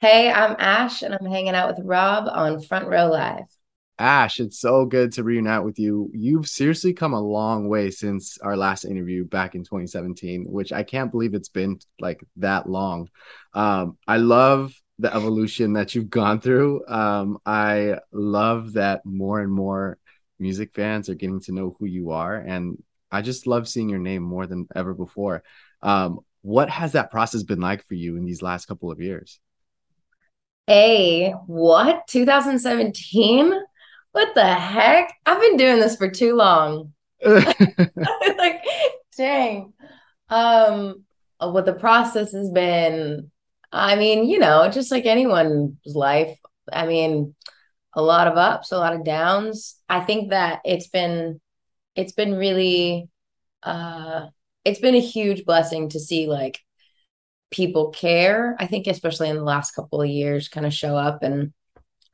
Hey, I'm Ashe, and I'm hanging out with Rob on Front Row Live. Ashe, it's so good to reunite with you. You've seriously come a long way since our last interview back in 2017, which I can't believe it's been like that long. Um, I love the evolution that you've gone through. Um, I love that more and more music fans are getting to know who you are. And I just love seeing your name more than ever before. Um, what has that process been like for you in these last couple of years? Hey, what? 2017? What the heck? I've been doing this for too long. like, dang. Um, what the process has been, I mean, you know, just like anyone's life. I mean, a lot of ups, a lot of downs. I think that it's been it's been really uh it's been a huge blessing to see like people care. I think especially in the last couple of years kind of show up and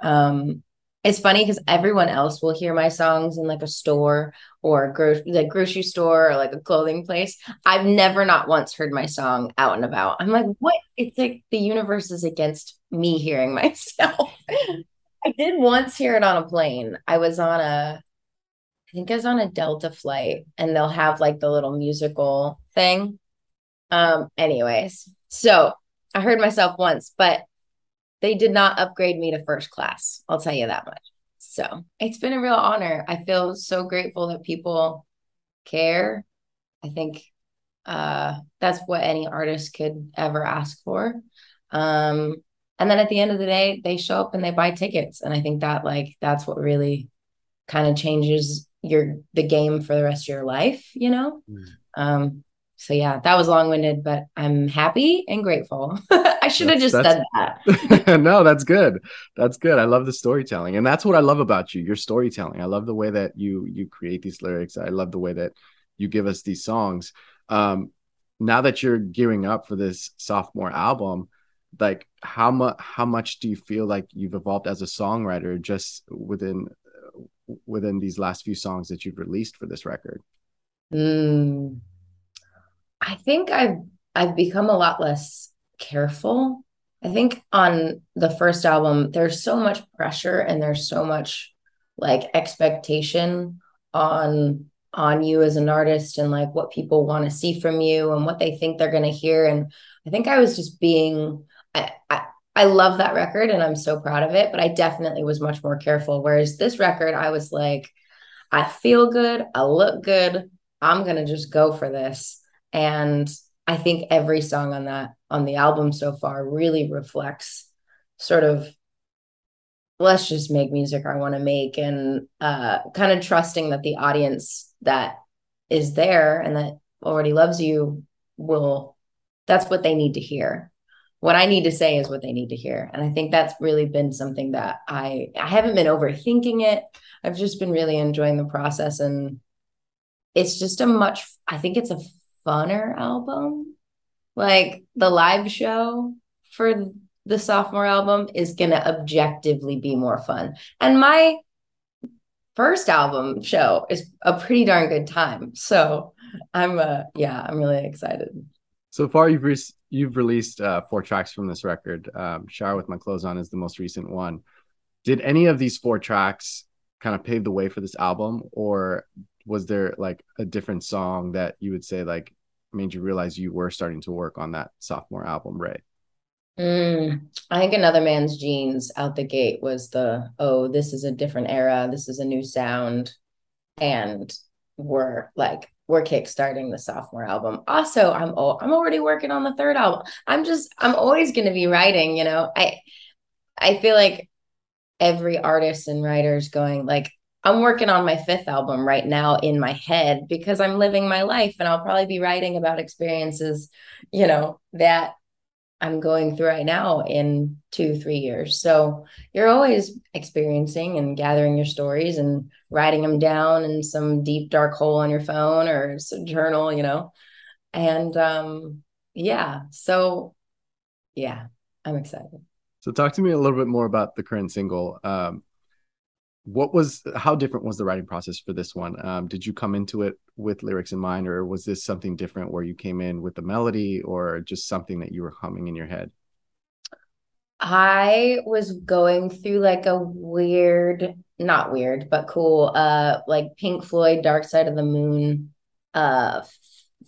um it's funny because everyone else will hear my songs in like a store or gro- like grocery store or like a clothing place. I've never not once heard my song out and about. I'm like, what? It's like the universe is against me hearing myself. I did once hear it on a plane. I was on a, I think I was on a Delta flight, and they'll have like the little musical thing. Um, anyways, so I heard myself once, but they did not upgrade me to first class. I'll tell you that much. So it's been a real honor. I feel so grateful that people care. I think uh, that's what any artist could ever ask for. Um, and then at the end of the day, they show up and they buy tickets. And I think that like that's what really kind of changes your the game for the rest of your life, you know? Mm. Um, so yeah, that was long-winded, but I'm happy and grateful. I should have just said that. no, that's good. That's good. I love the storytelling. And that's what I love about you, your storytelling. I love the way that you you create these lyrics. I love the way that you give us these songs. Um, now that you're gearing up for this sophomore album, like how much how much do you feel like you've evolved as a songwriter just within within these last few songs that you've released for this record? Mm, I think I've I've become a lot less careful. I think on the first album, there's so much pressure and there's so much like expectation on on you as an artist and like what people want to see from you and what they think they're going to hear and i think i was just being I, I I love that record and I'm so proud of it, but I definitely was much more careful. Whereas this record, I was like, I feel good, I look good, I'm gonna just go for this. And I think every song on that on the album so far really reflects sort of let's just make music I want to make and uh, kind of trusting that the audience that is there and that already loves you will that's what they need to hear what I need to say is what they need to hear. And I think that's really been something that I I haven't been overthinking it. I've just been really enjoying the process and it's just a much I think it's a funner album. Like the live show for the sophomore album is going to objectively be more fun. And my first album show is a pretty darn good time. So I'm uh yeah, I'm really excited. So far, you've re- you've released uh, four tracks from this record. Um, "Shower with My Clothes On" is the most recent one. Did any of these four tracks kind of pave the way for this album, or was there like a different song that you would say like made you realize you were starting to work on that sophomore album, Rae? Mm, I think another man's jeans out the gate was the oh, this is a different era, this is a new sound, and we're like we're kickstarting the sophomore album. Also, I'm oh, I'm already working on the third album. I'm just I'm always going to be writing, you know. I I feel like every artist and writer is going like I'm working on my fifth album right now in my head because I'm living my life and I'll probably be writing about experiences, you know, that I'm going through right now in two, three years. So you're always experiencing and gathering your stories and writing them down in some deep dark hole on your phone or journal, you know. And um, yeah, so yeah, I'm excited. So talk to me a little bit more about the current single. Um, what was how different was the writing process for this one? Um, did you come into it with lyrics in mind, or was this something different where you came in with the melody, or just something that you were humming in your head? I was going through like a weird, not weird, but cool, uh, like Pink Floyd Dark Side of the Moon uh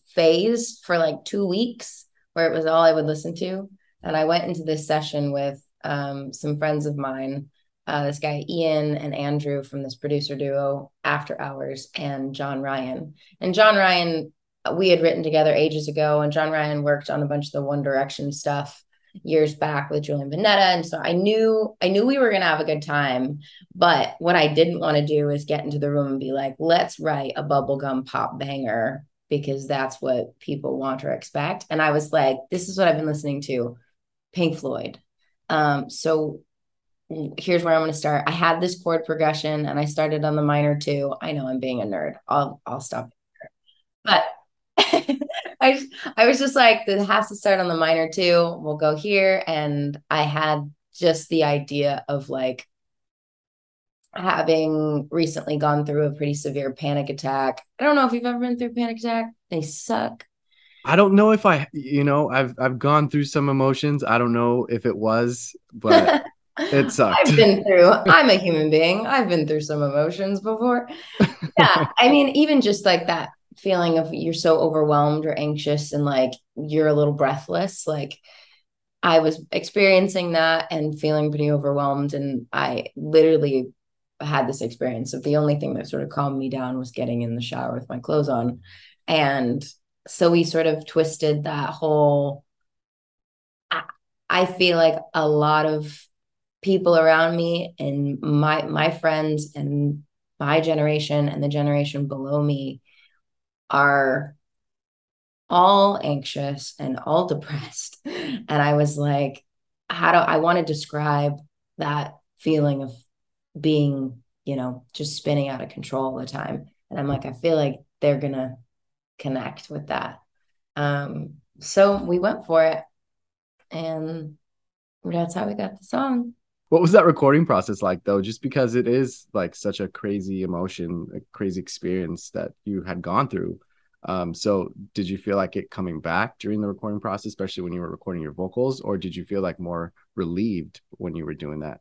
phase for like two weeks where it was all I would listen to. And I went into this session with um some friends of mine, uh, this guy Ian and Andrew from this producer duo After Hours and John Ryan. And John Ryan, we had written together ages ago, and John Ryan worked on a bunch of the One Direction stuff years back with Julian Bunetta. And so I knew I knew we were gonna have a good time. But what I didn't want to do is get into the room and be like, let's write a bubblegum pop banger because that's what people want or expect. And I was like, this is what I've been listening to, Pink Floyd. Um, so here's where I'm going to start. I had this chord progression and I started on the minor too. I know I'm being a nerd. I'll I'll stop. But I I was just like, it has to start on the minor too. We'll go here. And I had just the idea of like having recently gone through a pretty severe panic attack. I don't know if you've ever been through a panic attack. They suck. I don't know if I, you know, I've I've gone through some emotions. I don't know if it was, but it sucked. I've been through. I'm a human being. I've been through some emotions before. Yeah, I mean, even just like that feeling of you're so overwhelmed or anxious and like you're a little breathless like i was experiencing that and feeling pretty overwhelmed and i literally had this experience of the only thing that sort of calmed me down was getting in the shower with my clothes on and so we sort of twisted that whole I, I feel like a lot of people around me and my my friends and my generation and the generation below me are all anxious and all depressed. And I was like, how do I want to describe that feeling of being, you know, just spinning out of control all the time? And I'm like, I feel like they're to connect with that. Um, so we went for it. And that's how we got the song. What was that recording process like though? Just because it is like such a crazy emotion, a crazy experience that you had gone through. Um, so did you feel like it coming back during the recording process, especially when you were recording your vocals, or did you feel like more relieved when you were doing that?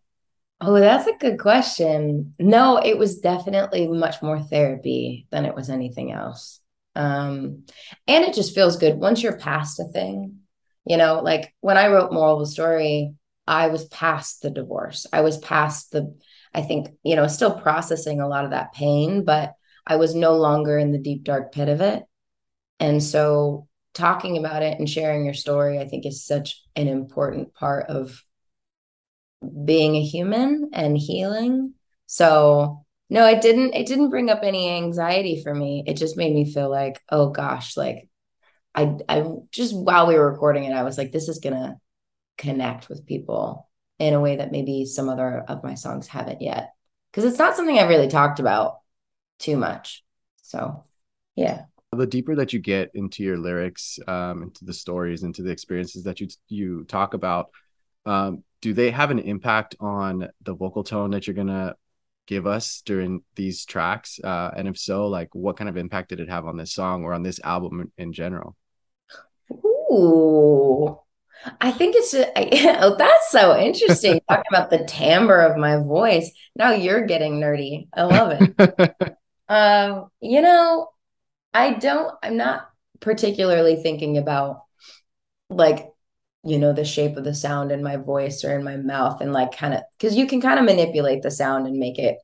Oh, that's a good question. No, it was definitely much more therapy than it was anything else. Um, and it just feels good once you're past a thing. You know, like when I wrote Moral of the Story, I was past the divorce. I was past the, I think, you know, still processing a lot of that pain, but I was no longer in the deep, dark pit of it. And so talking about it and sharing your story, I think, is such an important part of being a human and healing. So no, it didn't, it didn't bring up any anxiety for me. It just made me feel like, oh gosh, like I I just while we were recording it, I was like, this is gonna connect with people in a way that maybe some other of my songs haven't yet. Because it's not something I've really talked about too much. So, yeah. The deeper that you get into your lyrics, um, into the stories, into the experiences that you you talk about, um, do they have an impact on the vocal tone that you're gonna give us during these tracks? Uh, and if so, like what kind of impact did it have on this song or on this album in general? Ooh, I think it's just, I, oh, that's so interesting. Talking about the timbre of my voice. Now you're getting nerdy. I love it. um, you know, I don't, I'm not particularly thinking about like, you know, the shape of the sound in my voice or in my mouth and like kind of, because you can kind of manipulate the sound and make it,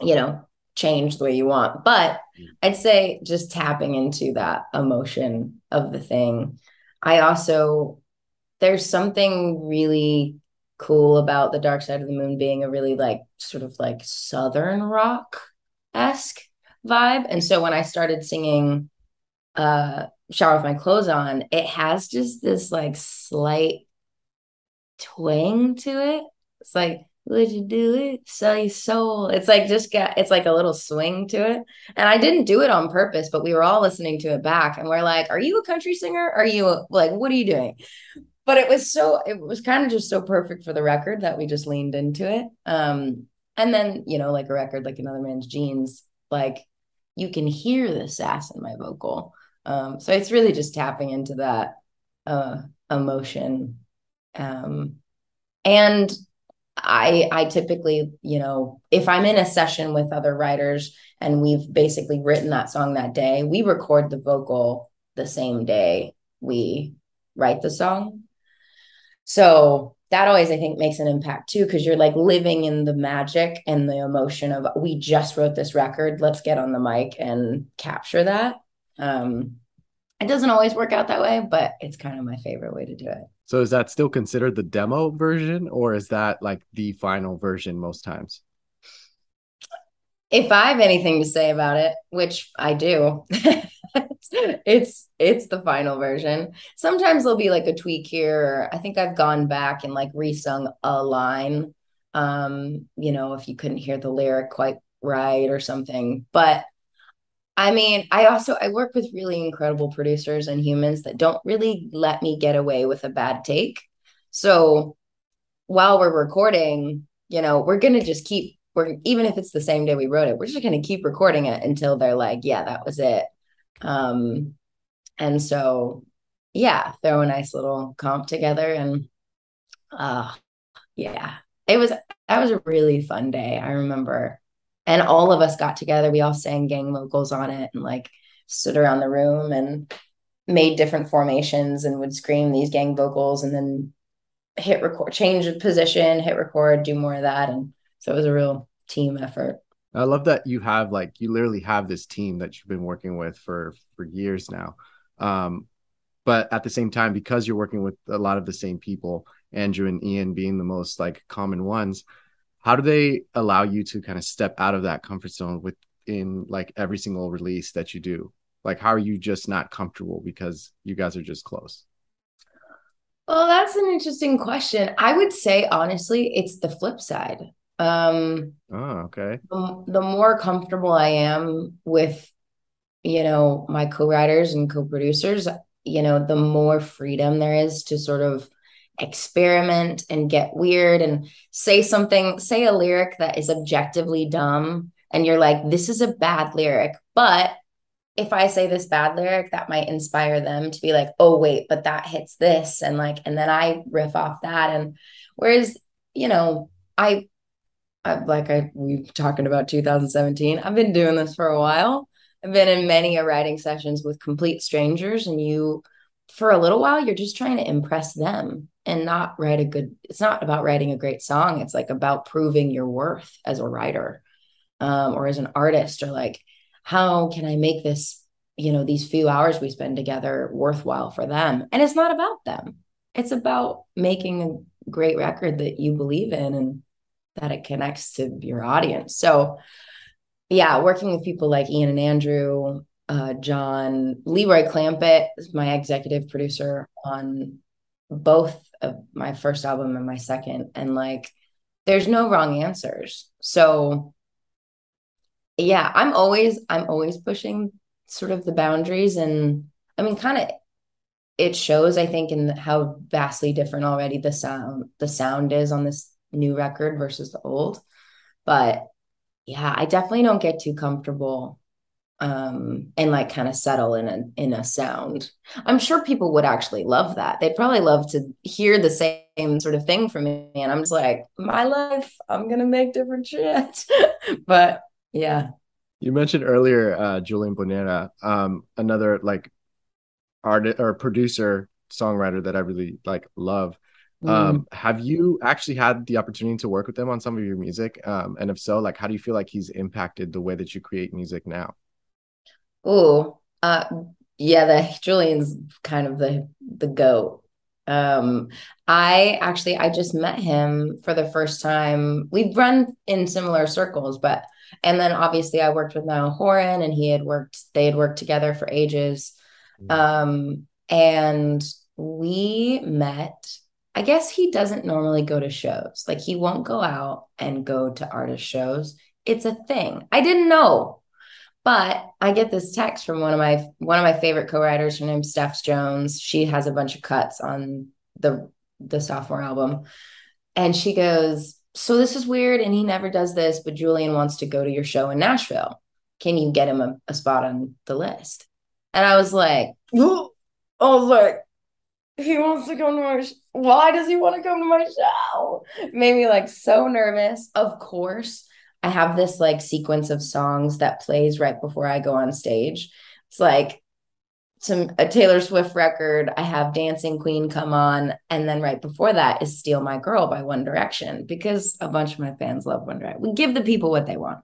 you know, change the way you want. But mm. I'd say just tapping into that emotion of the thing. I also there's something really cool about the dark side of the moon being a really like sort of like southern rock esque vibe. And so when i started singing uh shower with my clothes on it has just this like slight twang to it. It's like would you do it? Sell your soul. It's like just got it's like a little swing to it. And i didn't do it on purpose but we were all listening to it back and we're like are you a country singer? Are you a, like what are you doing but it was so it was kind of just so perfect for the record that we just leaned into it. Um and then you know like a record like another man's jeans like you can hear the sass in my vocal. Um so it's really just tapping into that uh emotion. Um and I I typically, you know, if I'm in a session with other writers and we've basically written that song that day, we record the vocal the same day we write the song. So that always I think makes an impact too because you're like living in the magic and the emotion of we just wrote this record, let's get on the mic and capture that. Um it doesn't always work out that way, but it's kind of my favorite way to do it. So is that still considered the demo version or is that like the final version most times? If I have anything to say about it, which I do, it's it's the final version. Sometimes there'll be like a tweak here. I think I've gone back and like resung a line. Um, you know, if you couldn't hear the lyric quite right or something. But I mean, I also I work with really incredible producers and humans that don't really let me get away with a bad take. So while we're recording, you know, we're gonna just keep we're even if it's the same day we wrote it, we're just gonna keep recording it until they're like, yeah, that was it. Um, and so yeah, throw a nice little comp together and uh yeah, it was that was a really fun day. I remember and all of us got together we all sang gang vocals on it and like stood around the room and made different formations and would scream these gang vocals and then hit record change position hit record do more of that and so it was a real team effort. I love that you have like you literally have this team that you've been working with for for years now. Um but at the same time because you're working with a lot of the same people andrew and ian being the most like common ones how do they allow you to kind of step out of that comfort zone within like every single release that you do? Like how are you just not comfortable because you guys are just close? Well that's an interesting question. I would say honestly it's the flip side um oh okay the, the more comfortable i am with you know my co-writers and co-producers you know the more freedom there is to sort of experiment and get weird and say something, say a lyric that is objectively dumb. And you're like, this is a bad lyric. But if I say this bad lyric, that might inspire them to be like, oh, wait, but that hits this. And like, and then I riff off that. And whereas, you know, I, I like I we talking about 2017. I've been doing this for a while. I've been in many a writing sessions with complete strangers, and you for a little while you're just trying to impress them and not write a good it's not about writing a great song it's like about proving your worth as a writer um, or as an artist or like how can i make this you know these few hours we spend together worthwhile for them and it's not about them it's about making a great record that you believe in and that it connects to your audience so yeah working with people like ian and andrew uh, John Leroy Clampitt is my executive producer on both of my first album and my second, and like there's no wrong answers. So yeah, I'm always I'm always pushing sort of the boundaries, and I mean, kind of it shows I think in how vastly different already the sound the sound is on this new record versus the old, but yeah, I definitely don't get too comfortable um and like kind of settle in a in a sound. I'm sure people would actually love that. They'd probably love to hear the same sort of thing from me and i'm just like my life i'm gonna make different shit. But yeah. You mentioned earlier uh julian Bunetta um another like artist or producer songwriter that i really like love mm. um have you actually had the opportunity to work with them on some of your music um and if so like how do you feel like he's impacted the way that you create music now Oh, uh, yeah, the Julian's kind of the the goat. Um, I actually I just met him for the first time. We've run in similar circles, but and then obviously I worked with Niall Horan and he had worked they had worked together for ages. Mm. Um, and we met. I guess he doesn't normally go to shows. Like he won't go out and go to artist shows. It's a thing. I didn't know. But I get this text from one of my one of my favorite co-writers. Her name's Steph Jones. She has a bunch of cuts on the the sophomore album, and she goes, "So this is weird, and he never does this, but Julian wants to go to your show in Nashville. Can you get him a, a spot on the list?" And I was like, "Oh, like he wants to come to my sh- why does he want to come to my show? Made me like so nervous. Of course i have this like sequence of songs that plays right before i go on stage. It's like some a taylor swift record i have dancing queen come on and then right before that is steal my girl by one direction because a bunch of my fans love one direction. We give the people what they want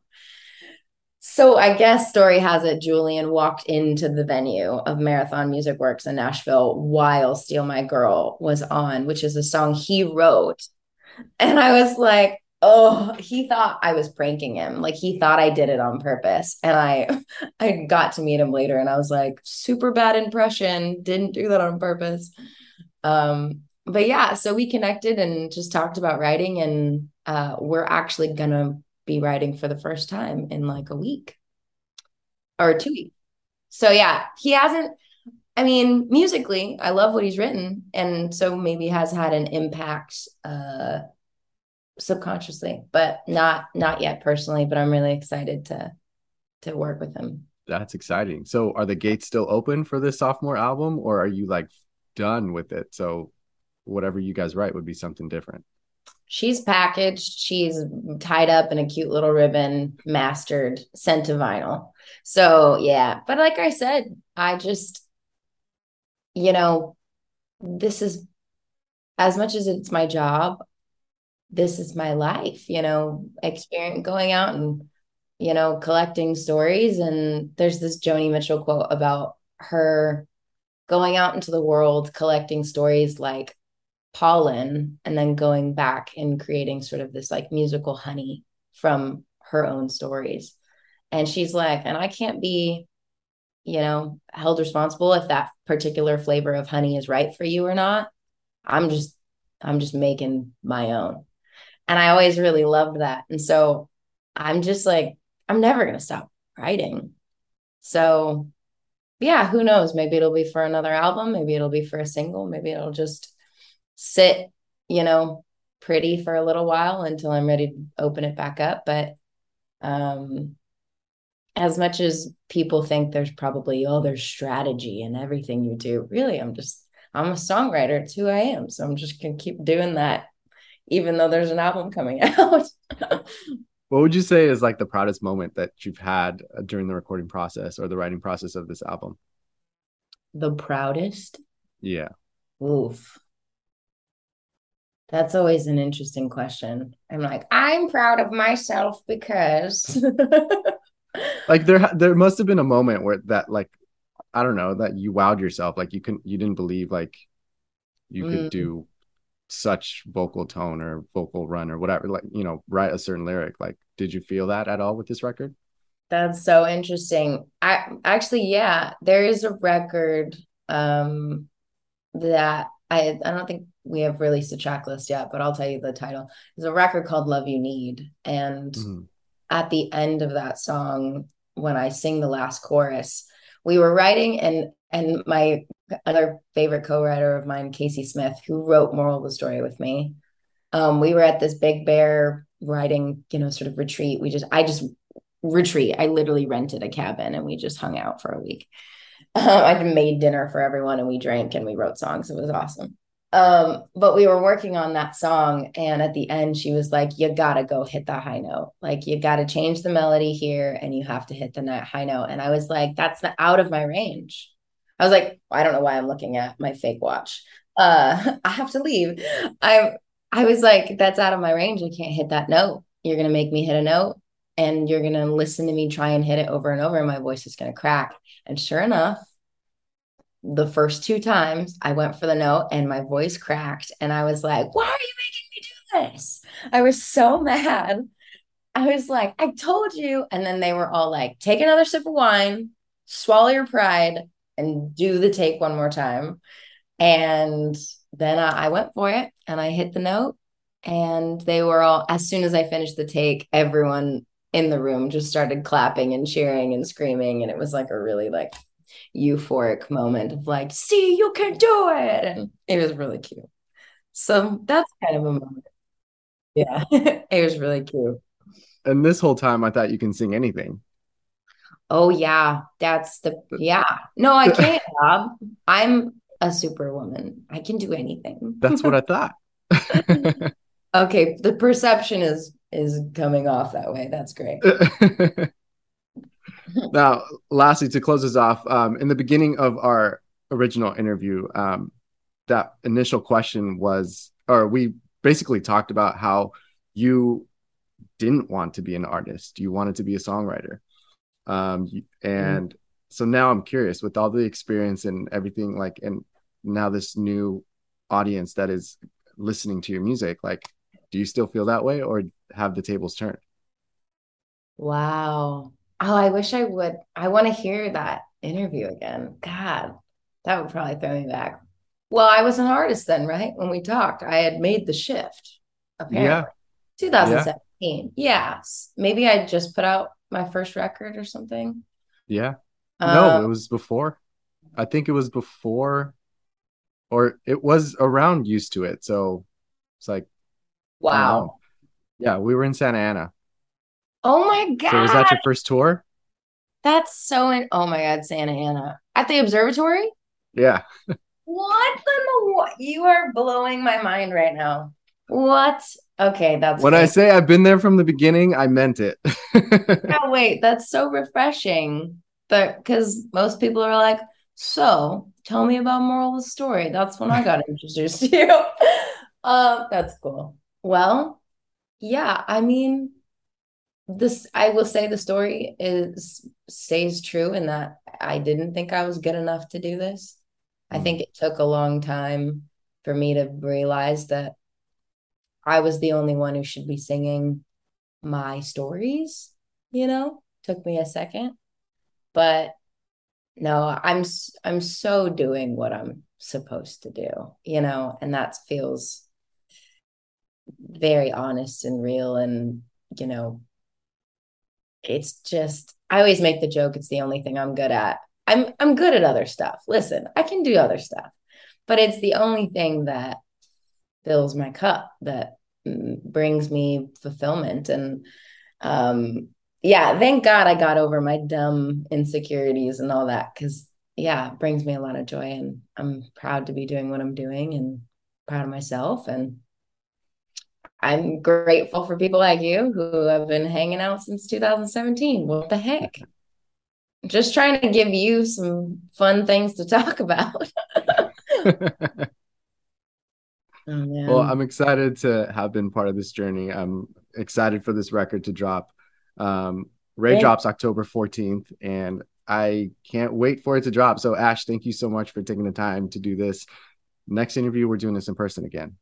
so I guess story has it Julian walked into the venue of Marathon Music Works in Nashville while Steal My Girl was on, which is a song he wrote. And I was like, oh, he thought I was pranking him. Like he thought I did it on purpose. And I I got to meet him later and I was like, super bad impression, didn't do that on purpose. Um but yeah, so we connected and just talked about writing and uh we're actually gonna be writing for the first time in like a week or two weeks. So yeah, he hasn't. I mean, musically, I love what he's written, and so maybe has had an impact uh, subconsciously, but not not yet personally. But I'm really excited to to work with him. That's exciting. So, are the gates still open for this sophomore album, or are you like done with it? So, whatever you guys write would be something different she's packaged. She's tied up in a cute little ribbon mastered sent to vinyl. So yeah. But like i said i just you know this is as much as it's my job this is my life you know experience going out and you know collecting stories. And there's this joni mitchell quote about her going out into the world collecting stories like pollen and then going back and creating sort of this like musical honey from her own stories. And she's like, and I can't be, you know, held responsible if that particular flavor of honey is right for you or not. I'm just, I'm just making my own. And I always really loved that. And so I'm just like, I'm never going to stop writing. So yeah, who knows? Maybe it'll be for another album. Maybe it'll be for a single. Maybe it'll just sit, you know, pretty for a little while until I'm ready to open it back up. But um, as much as people think there's probably, oh, there's strategy in everything you do, really, I'm just, I'm a songwriter. It's who I am. So I'm just going to keep doing that, even though there's an album coming out. what would you say is like the proudest moment that you've had uh, during the recording process or the writing process of this album? The proudest? Yeah. Oof. That's always an interesting question. I'm like, I'm proud of myself because like there there must have been a moment where that like I don't know, that you wowed yourself like you couldn't you didn't believe like you could mm. do such vocal tone or vocal run or whatever like you know write a certain lyric like did you feel that at all with this record that's so interesting i actually yeah there is a record um that i i don't think we have released a track list yet, but I'll tell you the title. It's a record called Love You Need. And mm-hmm. at the end of that song, when I sing the last chorus, we were writing and and my other favorite co-writer of mine, Casey Smith, who wrote Moral of the Story with me. Um, we were at this big bear writing, you know, sort of retreat. We just I just retreat. I literally rented a cabin and we just hung out for a week. Um, I made dinner for everyone and we drank and we wrote songs. It was awesome. Um, but we were working on that song, and at the end, she was like, You gotta go hit that high note. Like, you gotta change the melody here, and you have to hit the high note. And I was like, That's out of my range. I was like, I don't know why I'm looking at my fake watch. Uh, I have to leave. I I was like, That's out of my range. I can't hit that note. You're gonna make me hit a note, and you're gonna listen to me try and hit it over and over, and my voice is gonna crack. And sure enough, the first two times I went for the note and my voice cracked and I was like, why are you making me do this? I was so mad. I was like, I told you. And then they were all like, take another sip of wine, swallow your pride, and do the take one more time. And then I went for it and I hit the note. And they were all, as soon as I finished the take, everyone in the room just started clapping and cheering and screaming. And it was like a really like euphoric moment of like, see, you can do it. And it was really cute. So that's kind of a moment. Yeah, it was really cute. And this whole time, I thought you can sing anything. Oh, yeah. That's the, yeah. No, I can't, Bob. I'm a superwoman. I can do anything. That's what I thought. okay, the perception is is coming off that way. That's great. now, lastly, to close us off, um, in the beginning of our original interview, um, that initial question was, or we basically talked about how you didn't want to be an artist, you wanted to be a songwriter. Um, and mm. so now I'm curious with all the experience and everything, like, and now this new audience that is listening to your music, like, do you still feel that way or have the tables turned? Wow. Oh, I wish I would. I want to hear that interview again. God, that would probably throw me back. Well, I was an artist then, right? When we talked, I had made the shift, apparently. Yeah. 2017. Yeah. Yes. Maybe I just put out my first record or something. Yeah. No, um, it was before. I think it was before, or it was around used to it. So it's like, wow. Yeah, we were in Santa Ana. Oh my god! So was that your first tour? That's so. In- oh my god, Santa Ana at the observatory. Yeah. what the? What? You are blowing my mind right now. What? Okay, that's when I say I've been there from the beginning, I meant it. oh wait, that's so refreshing. But because most people are like, so tell me about moral of the story. That's when I got introduced to you. um, that's cool. Well, yeah, I mean, this I will say the story is stays true in that I didn't think I was good enough to do this. Mm. I think it took a long time for me to realize that I was the only one who should be singing my stories, you know? Took me a second. But no, I'm I'm so doing what I'm supposed to do, you know, and that feels very honest and real and you know it's just I always make the joke it's the only thing I'm good at. I'm I'm good at other stuff. Listen, I can do other stuff. But it's the only thing that fills my cup that brings me fulfillment and um yeah, thank God I got over my dumb insecurities and all that cuz yeah, it brings me a lot of joy and I'm proud to be doing what I'm doing and proud of myself and I'm grateful for people like you who have been hanging out since 2017. What the heck? Just trying to give you some fun things to talk about. oh, well, I'm excited to have been part of this journey. I'm excited for this record to drop. Um, Rae drops October 14th, and I can't wait for it to drop. So, Ashe, thank you so much for taking the time to do this. Next interview, we're doing this in person again.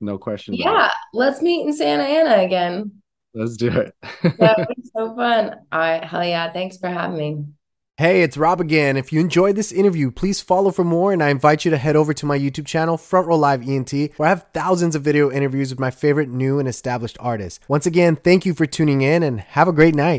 No question. Yeah, let's meet in Santa Ana again. Let's do it. that would be so fun. All right, hell yeah! Thanks for having me. Hey, it's Rob again. If you enjoyed this interview, please follow for more, and I invite you to head over to my YouTube channel, Front Row Live ENT, where I have thousands of video interviews with my favorite new and established artists. Once again, thank you for tuning in, and have a great night.